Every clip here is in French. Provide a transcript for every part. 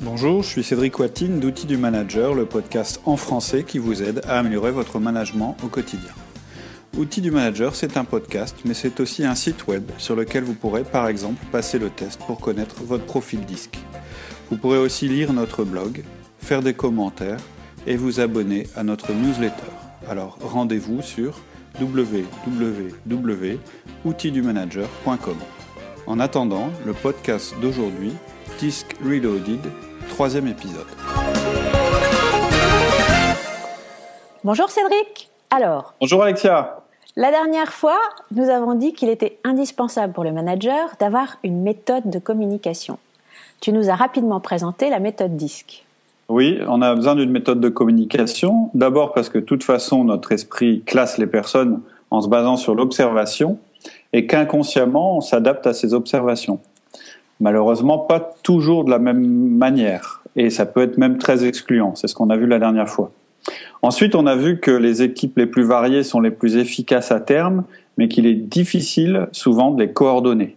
Bonjour, je suis Cédric Watine d'Outils du Manager, le podcast en français qui vous aide à améliorer votre management au quotidien. Outils du Manager, c'est un podcast, mais c'est aussi un site web sur lequel vous pourrez par exemple passer le test pour connaître votre profil disque. Vous pourrez aussi lire notre blog, faire des commentaires et vous abonner à notre newsletter. Alors rendez-vous sur www.outildumanager.com. En attendant, le podcast d'aujourd'hui, Disc Reloaded, troisième épisode. Bonjour Cédric. Alors. Bonjour Alexia. La dernière fois, nous avons dit qu'il était indispensable pour le manager d'avoir une méthode de communication. Tu nous as rapidement présenté la méthode DISC. Oui, on a besoin d'une méthode de communication. D'abord parce que de toute façon, notre esprit classe les personnes en se basant sur l'observation et qu'inconsciemment, on s'adapte à ces observations. Malheureusement, pas toujours de la même manière. Et ça peut être même très excluant. C'est ce qu'on a vu la dernière fois. Ensuite, on a vu que les équipes les plus variées sont les plus efficaces à terme, mais qu'il est difficile souvent de les coordonner.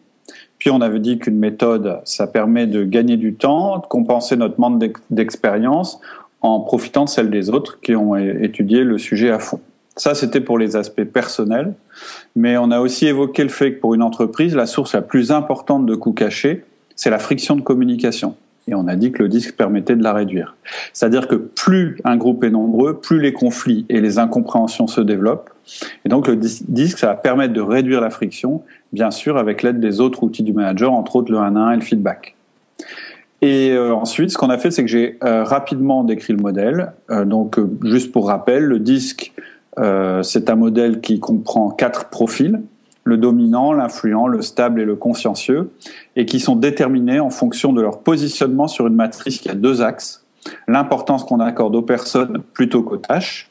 Puis on avait dit qu'une méthode, ça permet de gagner du temps, de compenser notre manque d'expérience en profitant de celle des autres qui ont étudié le sujet à fond. Ça, c'était pour les aspects personnels. Mais on a aussi évoqué le fait que pour une entreprise, la source la plus importante de coûts cachés, c'est la friction de communication. Et on a dit que le disque permettait de la réduire. C'est-à-dire que plus un groupe est nombreux, plus les conflits et les incompréhensions se développent. Et donc le disque, ça va permettre de réduire la friction, bien sûr avec l'aide des autres outils du manager, entre autres le 1 1 et le feedback. Et euh, ensuite, ce qu'on a fait, c'est que j'ai euh, rapidement décrit le modèle. Euh, donc, juste pour rappel, le disque, c'est un modèle qui comprend quatre profils le dominant, l'influent, le stable et le consciencieux, et qui sont déterminés en fonction de leur positionnement sur une matrice qui a deux axes, l'importance qu'on accorde aux personnes plutôt qu'aux tâches,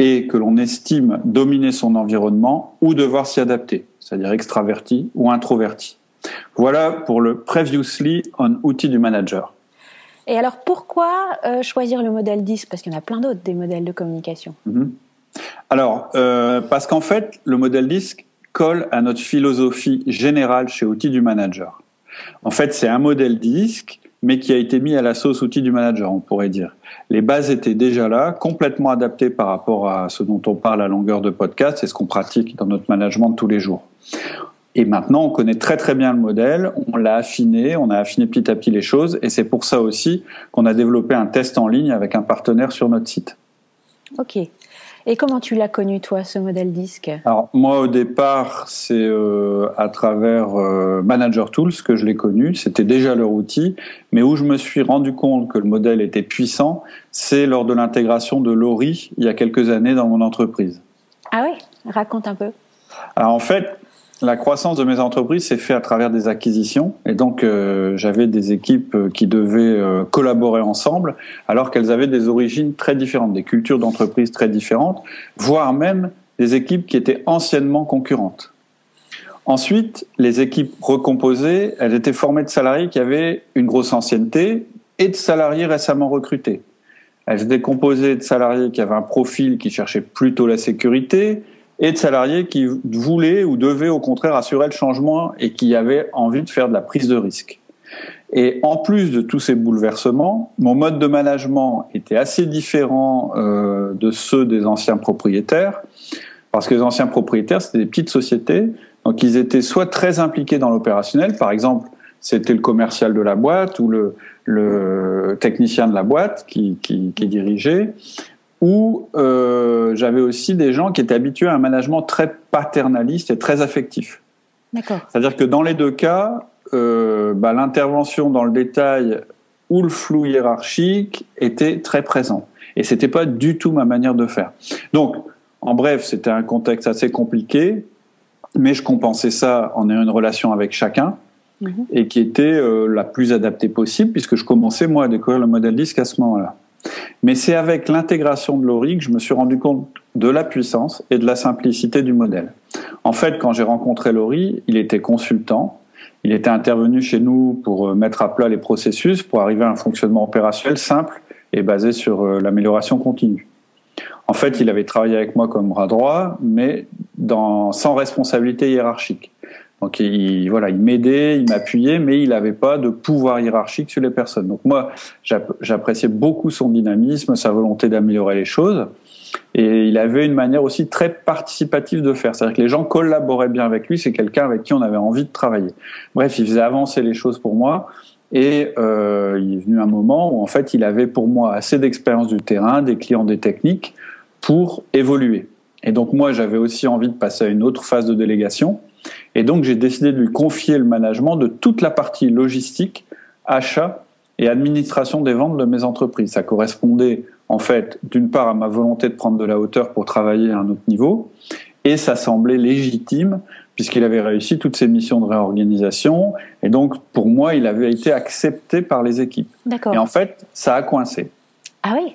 et que l'on estime dominer son environnement ou devoir s'y adapter, c'est-à-dire extraverti ou introverti. Voilà pour le Previously on outil du manager. Et alors pourquoi euh, choisir le modèle 10 Parce qu'il y en a plein d'autres des modèles de communication. Mhm. Alors, euh, parce qu'en fait, le modèle 10 colle à notre philosophie générale chez Outils du Manager. En fait, c'est un modèle disque, mais qui a été mis à la sauce Outils du Manager, on pourrait dire. Les bases étaient déjà là, complètement adaptées par rapport à ce dont on parle à longueur de podcast et ce qu'on pratique dans notre management de tous les jours. Et maintenant, on connaît très très bien le modèle, on l'a affiné, on a affiné petit à petit les choses, et c'est pour ça aussi qu'on a développé un test en ligne avec un partenaire sur notre site. Ok. Et comment tu l'as connu, toi, ce modèle disque? Alors, moi, au départ, c'est euh, à travers euh, Manager Tools que je l'ai connu. C'était déjà leur outil. Mais où je me suis rendu compte que le modèle était puissant, c'est lors de l'intégration de Lori il y a quelques années dans mon entreprise. Ah oui Raconte un peu. Alors, en fait, la croissance de mes entreprises s'est faite à travers des acquisitions et donc euh, j'avais des équipes euh, qui devaient euh, collaborer ensemble alors qu'elles avaient des origines très différentes, des cultures d'entreprise très différentes, voire même des équipes qui étaient anciennement concurrentes. Ensuite, les équipes recomposées, elles étaient formées de salariés qui avaient une grosse ancienneté et de salariés récemment recrutés. Elles étaient composées de salariés qui avaient un profil qui cherchait plutôt la sécurité, et de salariés qui voulaient ou devaient au contraire assurer le changement et qui avaient envie de faire de la prise de risque. Et en plus de tous ces bouleversements, mon mode de management était assez différent euh, de ceux des anciens propriétaires, parce que les anciens propriétaires, c'était des petites sociétés, donc ils étaient soit très impliqués dans l'opérationnel, par exemple, c'était le commercial de la boîte ou le, technicien de la boîte qui dirigeait, où euh, j'avais aussi des gens qui étaient habitués à un management très paternaliste et très affectif. D'accord. C'est-à-dire que dans les deux cas, euh, bah, l'intervention dans le détail ou le flou hiérarchique était très présent. Et c'était pas du tout ma manière de faire. Donc, en bref, c'était un contexte assez compliqué, mais je compensais ça en ayant une relation avec chacun mhm. et qui était euh, la plus adaptée possible puisque je commençais moi à découvrir le modèle disque à ce moment-là. Mais c'est avec l'intégration de Lori que je me suis rendu compte de la puissance et de la simplicité du modèle. En fait, quand j'ai rencontré Lori, il était consultant. Il était intervenu chez nous pour euh, mettre à plat les processus, pour arriver à un fonctionnement opérationnel simple et basé sur euh, l'amélioration continue. En fait, il avait travaillé avec moi comme bras droit, mais sans responsabilité hiérarchique. Donc il, voilà, il m'aidait, il m'appuyait, mais il n'avait pas de pouvoir hiérarchique sur les personnes. Donc moi, j'appréciais beaucoup son dynamisme, sa volonté d'améliorer les choses. Et il avait une manière aussi très participative de faire. C'est-à-dire que les gens collaboraient bien avec lui. C'est quelqu'un avec qui on avait envie de travailler. Bref, il faisait avancer les choses pour moi. Et euh, il est venu un moment où en fait, il avait pour moi assez d'expérience du terrain, des clients, des techniques pour évoluer. Et donc moi, j'avais aussi envie de passer à une autre phase de délégation. Et donc j'ai décidé de lui confier le management de toute la partie logistique, achat et administration des ventes de mes entreprises. Ça correspondait en fait d'une part à ma volonté de prendre de la hauteur pour travailler à un autre niveau, et ça semblait légitime puisqu'il avait réussi toutes ses missions de réorganisation, et donc pour moi il avait été accepté par les équipes. D'accord. Et en fait ça a coincé. Ah oui?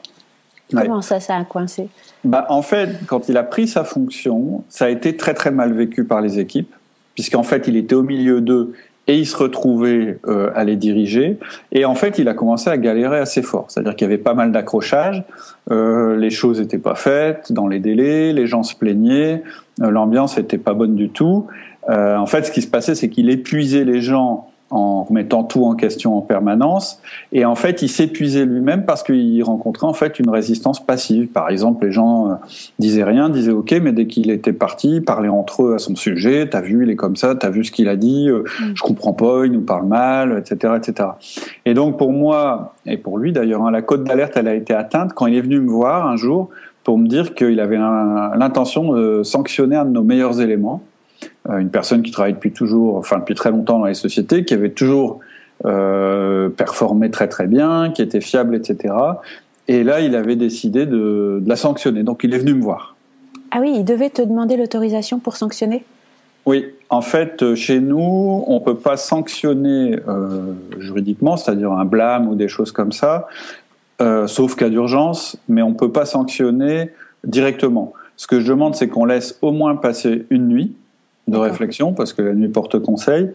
Comment ça, ça a coincé? Bah, En fait, quand il a pris sa fonction, ça a été très très mal vécu par les équipes, puisqu'en fait, il était au milieu d'eux et il se retrouvait euh, à les diriger. Et en fait, il a commencé à galérer assez fort. C'est-à-dire qu'il y avait pas mal d'accrochages, euh, les choses n'étaient pas faites dans les délais, les gens se plaignaient, euh, l'ambiance n'était pas bonne du tout. Euh, en fait, ce qui se passait, c'est qu'il épuisait les gens en remettant tout en question en permanence. Et en fait, il s'épuisait lui-même parce qu'il rencontrait en fait une résistance passive. Par exemple, les gens euh, disaient rien, disaient OK, mais dès qu'il était parti, ils parlaient entre eux à son sujet. T'as vu, il est comme ça. T'as vu ce qu'il a dit. Euh, mm. Je comprends pas. Il nous parle mal, etc., etc. Et donc pour moi et pour lui d'ailleurs, hein, la cote d'alerte, elle a été atteinte quand il est venu me voir un jour pour me dire qu'il avait l'intention de sanctionner un de nos meilleurs éléments. Euh, une personne qui travaille depuis toujours, enfin depuis très longtemps dans les sociétés, qui avait toujours euh, performé très très bien, qui était fiable, etc. Et là, il avait décidé de, de, la sanctionner. Donc, il est venu me voir. Ah oui, il devait te demander l'autorisation pour sanctionner? Oui, en fait, euh, chez nous, on peut pas sanctionner euh, juridiquement, c'est-à-dire un blâme ou des choses comme ça, euh, sauf cas d'urgence, mais on peut pas sanctionner directement. Ce que je demande, c'est qu'on laisse au moins passer une nuit de réflexion parce que la nuit porte conseil.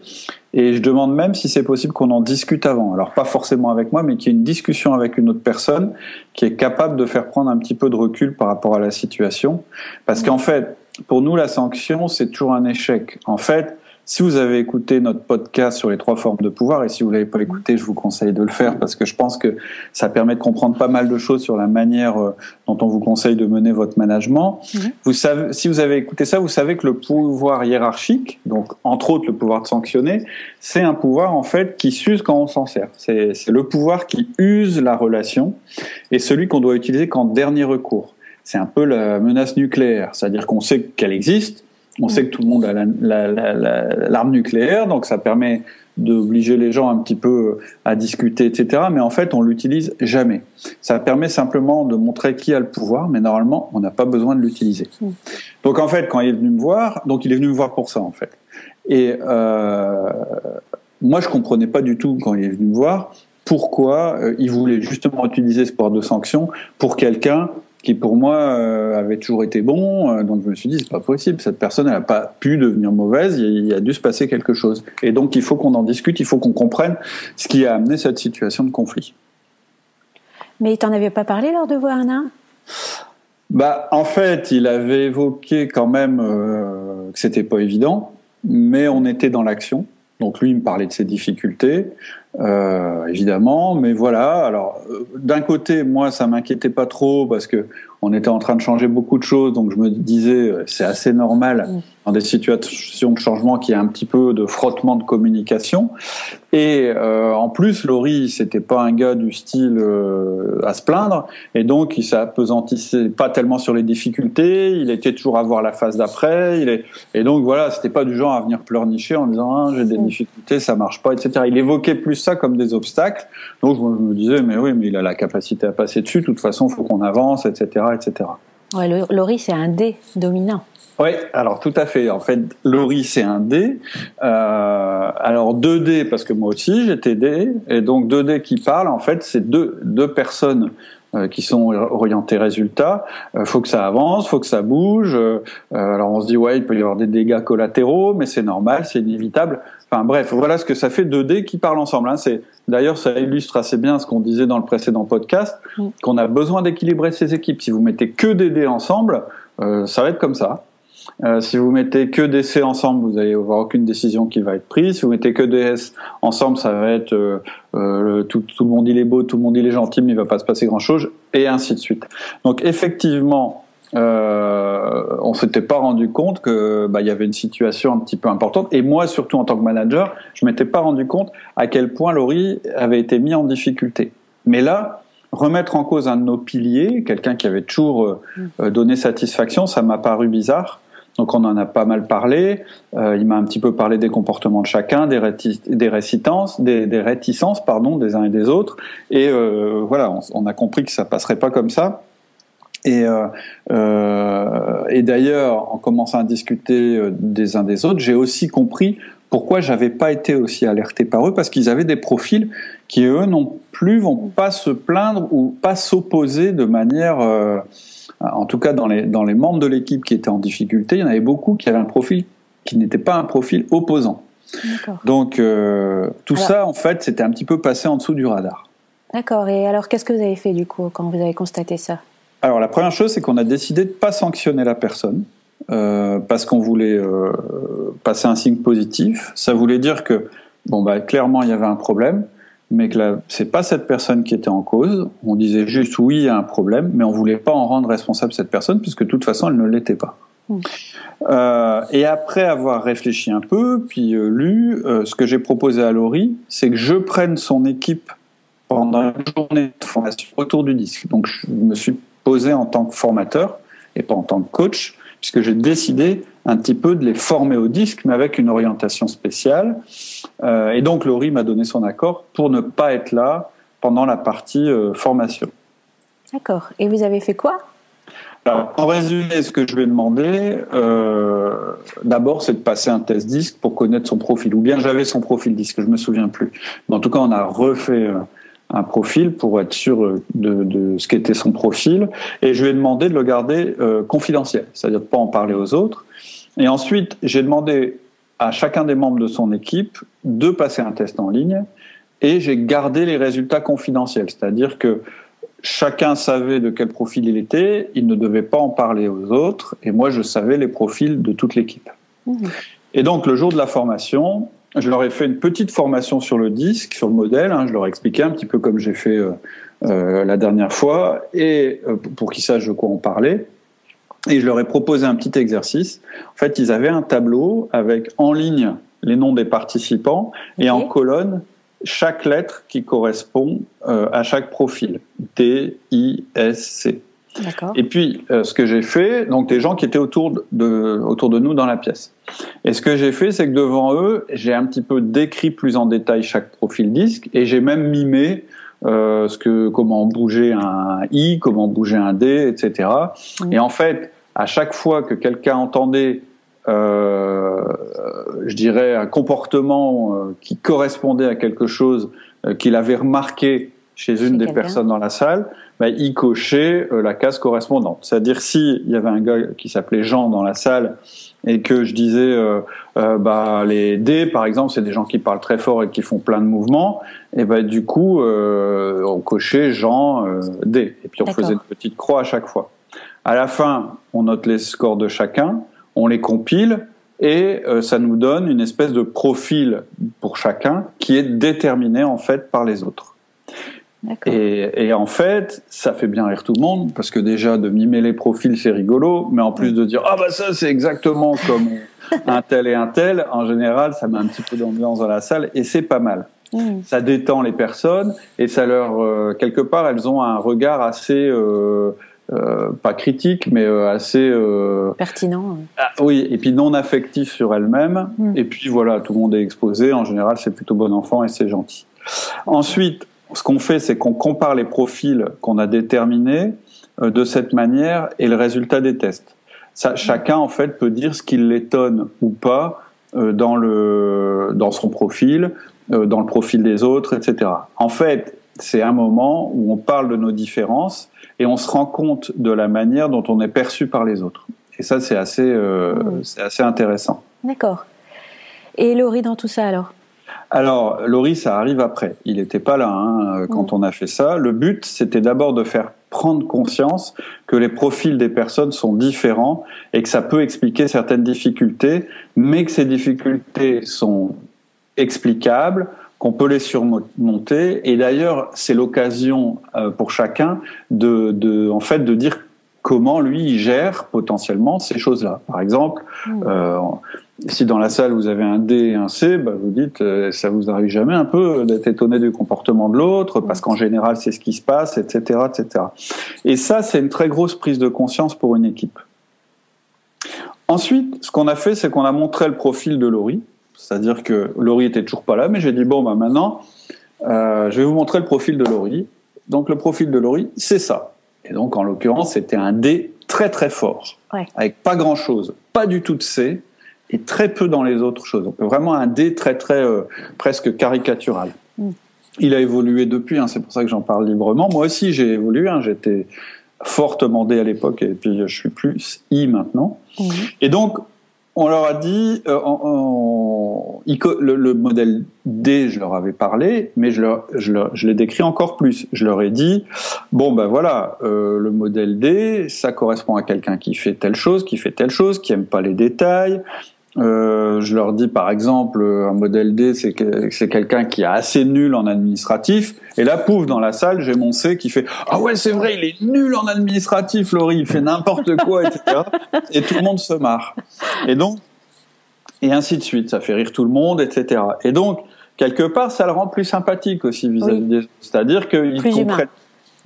Et je demande même si c'est possible qu'on en discute avant. Alors pas forcément avec moi, mais qu'il y ait une discussion avec une autre personne qui est capable de faire prendre un petit peu de recul par rapport à la situation. Parce qu'en fait, pour nous, la sanction, c'est toujours un échec. En fait, si vous avez écouté notre podcast sur les trois formes de pouvoir, et si vous l'avez pas écouté, je vous conseille de le faire parce que je pense que ça permet de comprendre pas mal de choses sur la manière euh, dont on vous conseille de mener votre management. Vous savez, si vous avez écouté ça, vous savez que le pouvoir hiérarchique, donc entre autres le pouvoir de sanctionner, c'est un pouvoir en fait qui s'use quand on s'en sert. C'est le pouvoir qui use la relation et celui qu'on doit utiliser qu'en dernier recours. C'est un peu la menace nucléaire, c'est-à-dire qu'on sait qu'elle existe, on sait que tout le monde a l'arme nucléaire, donc ça permet d'obliger les gens un petit peu à discuter, etc. Mais en fait, on l'utilise jamais. Ça permet simplement de montrer qui a le pouvoir, mais normalement, on n'a pas besoin de l'utiliser. Mm. Donc en fait, quand il est venu me voir, donc il est venu me voir pour ça en fait. Et euh, moi, je comprenais pas du tout quand il est venu me voir pourquoi euh, il voulait justement utiliser ce pouvoir de sanction pour quelqu'un qui pour moi euh, avait toujours été bon. Euh, donc je me suis dit c'est pas possible, cette personne n'a pas pu devenir mauvaise, il y a dû se passer quelque chose. Et donc il faut qu'on en discute, il faut qu'on comprenne ce qui a amené cette situation de conflit. Mais il t'en avait pas parlé lors de vos Bah en fait il avait évoqué quand même euh, que c'était pas évident, mais on était dans l'action. Donc lui, il me parlait de ses difficultés, euh, évidemment, mais voilà. Alors, euh, d'un côté, moi, ça m'inquiétait pas trop parce que on était en train de changer beaucoup de choses, donc je me disais, euh, c'est assez normal mm. dans des situations de changement qu'il y ait un petit peu de frottement de communication. Et euh, en plus, Laurie, c'était pas un gars du style euh, à se plaindre, et donc il s'appesantissait pas tellement sur les difficultés. Il était toujours à voir la phase d'après. Il est et donc voilà, c'était pas du genre à venir pleurnicher en disant ah, j'ai des mm. difficultés, ça marche pas, etc. Il évoquait plus ça comme des obstacles. Donc je me disais mais oui, mais il a la capacité à passer dessus. De toute façon, faut qu'on avance, etc etc. Ouais, Laurie, c'est un D dominant. Oui, alors tout à fait. En fait, Laurie, c'est un D. Euh, alors 2D, parce que moi aussi, j'étais D. Et donc 2D qui parle, en fait, c'est deux, deux personnes euh, qui sont orientées résultats. Euh, faut que ça avance, faut que ça bouge. Euh, alors on se dit, ouais, il peut y avoir des dégâts collatéraux, mais c'est normal, c'est inévitable. Enfin bref, voilà ce que ça fait 2D qui parlent ensemble. Hein. C'est D'ailleurs, ça illustre assez bien ce qu'on disait dans le précédent podcast, qu'on a besoin d'équilibrer ces équipes. Si vous mettez que des dés ensemble, euh, ça va être comme ça. Euh, si vous mettez que des C ensemble, vous n'allez avoir aucune décision qui va être prise. Si vous mettez que des S ensemble, ça va être euh, euh, tout, tout, le monde il est beau, tout le monde il est gentil, mais il va pas se passer grand chose, et ainsi de suite. Donc effectivement, euh, on s'était pas rendu compte que bah, il y avait une situation un petit peu importante. Et moi, surtout en tant que manager, je m'étais pas rendu compte à quel point Laurie avait été mis en difficulté. Mais là, remettre en cause un de nos piliers, quelqu'un qui avait toujours euh, donné satisfaction, ça m'a paru bizarre. Donc on en a pas mal parlé. Euh, il m'a un petit peu parlé des comportements de chacun, des, des réticences, des, des, réticences pardon, des uns et des autres. Et euh, voilà, on, on, a compris que ça passerait pas comme ça. Et, euh, euh, et d'ailleurs, en commençant à discuter euh, des uns des autres, j'ai aussi compris pourquoi j'avais pas été aussi alerté par eux, parce qu'ils avaient des profils qui eux non plus vont pas se plaindre ou pas s'opposer de manière, euh, en tout cas dans les dans les membres de l'équipe qui étaient en difficulté, il y en avait beaucoup qui avaient un profil qui n'était pas un profil opposant. Donc euh, tout alors, ça en fait c'était un petit peu passé en dessous du radar. D'accord. Et alors qu'est-ce que vous avez fait du coup quand vous avez constaté ça? Alors la première chose, c'est qu'on a décidé de pas sanctionner la personne euh, parce qu'on voulait euh, passer un signe positif. Ça voulait dire que bon bah clairement il y avait un problème, mais que c'est pas cette personne qui était en cause. On disait juste oui il y a un problème, mais on voulait pas en rendre responsable cette personne puisque de toute façon elle ne l'était pas. Mmh. Euh, et après avoir réfléchi un peu, puis euh, lu, euh, ce que j'ai proposé à Laurie, c'est que je prenne son équipe pendant une journée de formation autour du disque. Donc je me suis posé en tant que formateur et pas en tant que coach, puisque j'ai décidé un petit peu de les former au disque, mais avec une orientation spéciale. Euh, et donc Laurie m'a donné son accord pour ne pas être là pendant la partie euh, formation. D'accord. Et vous avez fait quoi? Alors, en résumé, ce que je vais demander, euh, d'abord, c'est de passer un test disque pour connaître son profil. Ou bien j'avais son profil disque, je me souviens plus. Mais en tout cas, on a refait euh, un profil pour être sûr de, de ce qu'était son profil. Et je lui ai demandé de le garder euh, confidentiel, c'est-à-dire de pas en parler aux autres. Et ensuite, j'ai demandé à chacun des membres de son équipe de passer un test en ligne et j'ai gardé les résultats confidentiels, c'est-à-dire que chacun savait de quel profil il était, il ne devait pas en parler aux autres, et moi je savais les profils de toute l'équipe. Mmh. Et donc le jour de la formation, je leur ai fait une petite formation sur le disque, sur le modèle. Hein, je leur ai expliqué un petit peu comme j'ai fait euh, euh, la dernière fois, et euh, pour qu'ils sachent de quoi on parlait. Et je leur ai proposé un petit exercice. En fait, ils avaient un tableau avec en ligne les noms des participants et en colonne chaque lettre qui correspond à chaque profil. T, I, S, C. Et puis, euh, ce que j'ai fait, donc des gens qui étaient autour de, autour de nous dans la pièce. Et ce que j'ai fait, c'est que devant eux, j'ai un petit peu décrit plus en détail chaque profil disque et j'ai même mimé euh, ce que, comment bouger un I, comment bouger un D, etc. Mmh. Et en fait, à chaque fois que quelqu'un entendait, euh, je dirais, un comportement qui correspondait à quelque chose qu'il avait remarqué chez une des personnes dans la salle, bah, il cochait euh, la case correspondante. C'est-à-dire s'il y avait un gars qui s'appelait Jean dans la salle et que je disais euh, euh, bah les D par exemple c'est des gens qui parlent très fort et qui font plein de mouvements et ben du coup euh, on cochait Jean euh, D et puis on faisait une petite croix à chaque fois. À la fin on note les scores de chacun, on les compile et euh, ça nous donne une espèce de profil pour chacun qui est déterminé en fait par les autres. Et, et, en fait, ça fait bien rire tout le monde parce que déjà de mimer les profils c'est rigolo, mais en plus de dire ah bah ça c'est exactement comme un tel et un tel, en général ça met un petit peu d'ambiance dans la salle et c'est pas mal. Mmh. Ça détend les personnes et ça leur euh, quelque part elles ont un regard assez euh, euh, pas critique mais euh, assez euh, pertinent. Ah, oui et puis non affectif sur elles-mêmes mmh. et puis voilà tout le monde est exposé en général c'est plutôt bon enfant et c'est gentil. Ensuite ce qu'on fait, c'est qu'on compare les profils qu'on a déterminés euh, de cette manière et le résultat des tests. Ça, chacun en fait peut dire ce qui l'étonne ou pas euh, dans le dans son profil, euh, dans le profil des autres, etc. En fait, c'est un moment où on parle de nos différences et on se rend compte de la manière dont on est perçu par les autres. Et ça, c'est assez euh, mmh. c'est assez intéressant. D'accord. Et Laurie dans tout ça alors? Alors, Laurie, ça arrive après. Il n'était pas là hein, quand mmh. on a fait ça. Le but, c'était d'abord de faire prendre conscience que les profils des personnes sont différents et que ça peut expliquer certaines difficultés, mais que ces difficultés sont explicables, qu'on peut les surmonter. Et d'ailleurs, c'est l'occasion euh, pour chacun de, de, en fait, de dire comment lui il gère potentiellement ces choses-là. Par exemple, mmh. euh, si dans la salle vous avez un D et un C, bah vous dites euh, ça vous arrive jamais un peu d'être étonné du comportement de l'autre parce qu'en général c'est ce qui se passe, etc., etc. Et ça c'est une très grosse prise de conscience pour une équipe. Ensuite, ce qu'on a fait, c'est qu'on a montré le profil de Laurie, c'est-à-dire que Laurie était toujours pas là, mais j'ai dit bon bah maintenant euh, je vais vous montrer le profil de Laurie. Donc le profil de Laurie, c'est ça. Et donc en l'occurrence c'était un D très très fort, avec pas grand chose, pas du tout de C et très peu dans les autres choses. Donc vraiment un dé très très euh, presque caricatural. Mm. Il a évolué depuis, hein, c'est pour ça que j'en parle librement. Moi aussi j'ai évolué, hein, j'étais fortement D à l'époque et puis je suis plus I maintenant. Mm. Et donc on leur a dit, euh, le, modèle D, je leur avais parlé, mais je, leur, je, je l'ai décrit encore plus. Je leur ai dit, bon ben voilà, euh, le modèle D, ça correspond à quelqu'un qui fait telle chose, qui fait telle chose, qui aime pas les détails, euh, je leur dis par exemple un modèle D, c'est que, c'est quelqu'un qui est assez nul en administratif. Et là, pouf, dans la salle, j'ai mon C qui fait ah ouais c'est vrai, il est nul en administratif, Laurie, il fait n'importe quoi, etc. Et tout le monde se marre. Et donc et ainsi de suite, ça fait rire tout le monde, etc. Et donc quelque part, ça le rend plus sympathique aussi vis-à-vis des C'est-à-dire qu'ils comprennent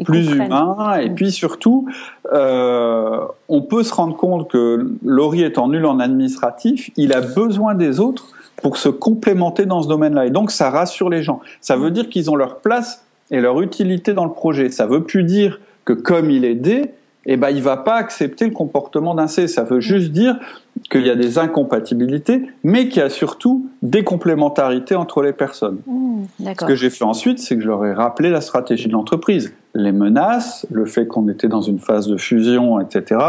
plus humain. Et puis surtout, euh, on peut se rendre compte que Laurie étant nul en administratif, il a besoin des autres pour se complémenter dans ce domaine-là. Et donc ça rassure les gens. Ça veut dire qu'ils ont leur place et leur utilité dans le projet. Ça veut plus dire que comme il est D, eh ben, il va pas accepter le comportement d'un C. Ça veut juste dire qu'il y a des incompatibilités, mais qu'il y a surtout des complémentarités entre les personnes. Mmh, Ce que j'ai fait ensuite, c'est que je leur ai rappelé la stratégie de l'entreprise, les menaces, le fait qu'on était dans une phase de fusion, etc.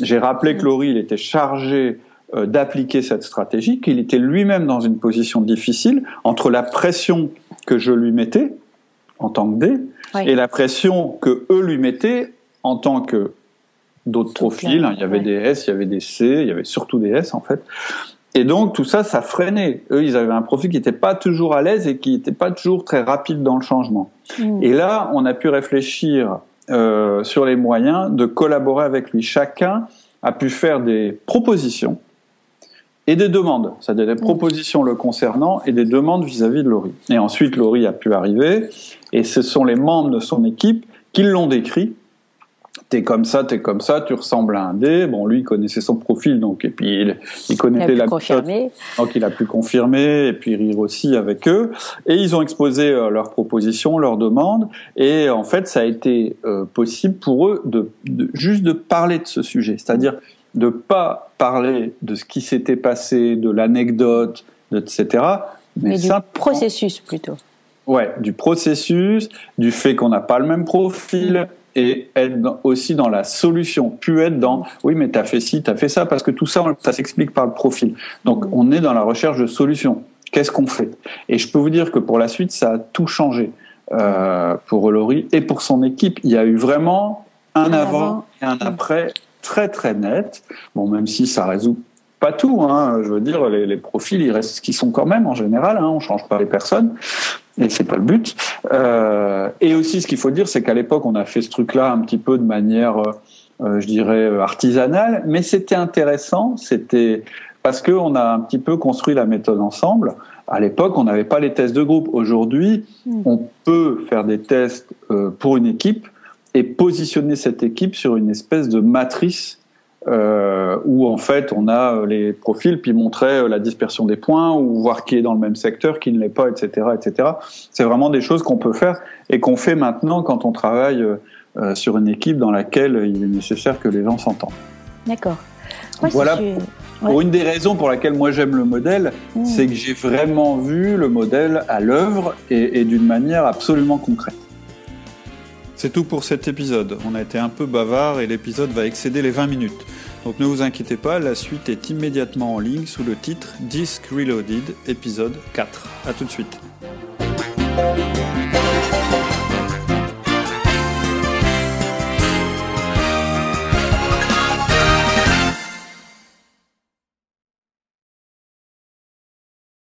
J'ai rappelé que. Laurie, il était chargé euh, d'appliquer cette stratégie, qu'il était lui-même dans une position difficile entre la pression que je lui mettais en tant que D et la pression que eux lui mettaient en tant que d'autres profils. Hein. il y avait des S, il y avait des C, il y avait surtout des S en fait. Et donc tout ça, ça freinait. Eux, ils avaient un profil qui n'était pas toujours à l'aise et qui n'était pas toujours très rapide dans le changement. Mm. Et là, on a pu réfléchir euh, sur les moyens de collaborer avec lui. Chacun a pu faire des propositions et des demandes, c'est-à-dire des mm. propositions le concernant et des demandes vis-à-vis -vis de Laurie. Et ensuite, Laurie a pu arriver et ce sont les membres de son équipe qui l'ont décrit t'es comme ça, t'es comme ça, tu ressembles à un dé. Bon, lui, il connaissait son profil, donc, et puis il, il connaissait il la confirmé. donc il a pu confirmer et puis rire aussi avec eux. Et ils ont exposé euh, leurs propositions, leurs demandes, et en fait, ça a été euh, possible pour eux de, de, juste de parler de ce sujet, c'est-à-dire de pas parler de ce qui s'était passé, de l'anecdote, etc. Mais, mais du processus plutôt. Ouais, du processus, du fait qu'on n'a pas le même profil, et être aussi dans la solution, plus être dans oui mais tu as fait ci, tu as fait ça, parce que tout ça, ça s'explique par le profil. Donc on est dans la recherche de solutions. Qu'est-ce qu'on fait? Et je peux vous dire que pour la suite, ça a tout changé euh, pour Laurie et pour son équipe. Il y a eu vraiment un avant et un après très très net. Bon, même si ça résout pas tout, hein, je veux dire, les, les, profils, ils restent ce qu'ils sont quand même en général, hein, on change pas les personnes et c'est pas le but. Euh, et aussi, ce qu'il faut dire, c'est qu'à l'époque, on a fait ce truc-là un petit peu de manière, euh, je dirais, artisanale, mais c'était intéressant. C'était parce qu'on a un petit peu construit la méthode ensemble. À l'époque, on n'avait pas les tests de groupe. Aujourd'hui, hmm. on peut faire des tests euh, pour une équipe et positionner cette équipe sur une espèce de matrice euh, où en fait on a euh, les profils puis montrer euh, la dispersion des points ou voir qui est dans le même secteur, qui ne l'est pas, etc., etc. C'est vraiment des choses qu'on peut faire et qu'on fait maintenant quand on travaille euh, sur une équipe dans laquelle il est nécessaire que les gens s'entendent. D'accord. voilà. Pour une des raisons pour laquelle moi j'aime le modèle, mmh. c'est que j'ai vraiment vu le modèle à l'œuvre et, et d'une manière absolument concrète. C'est tout pour cet épisode. On a été un peu bavard et l'épisode va excéder les 20 minutes. Donc ne vous inquiétez pas, la suite est immédiatement en ligne sous le titre Disc Reloaded, épisode 4. A tout de suite.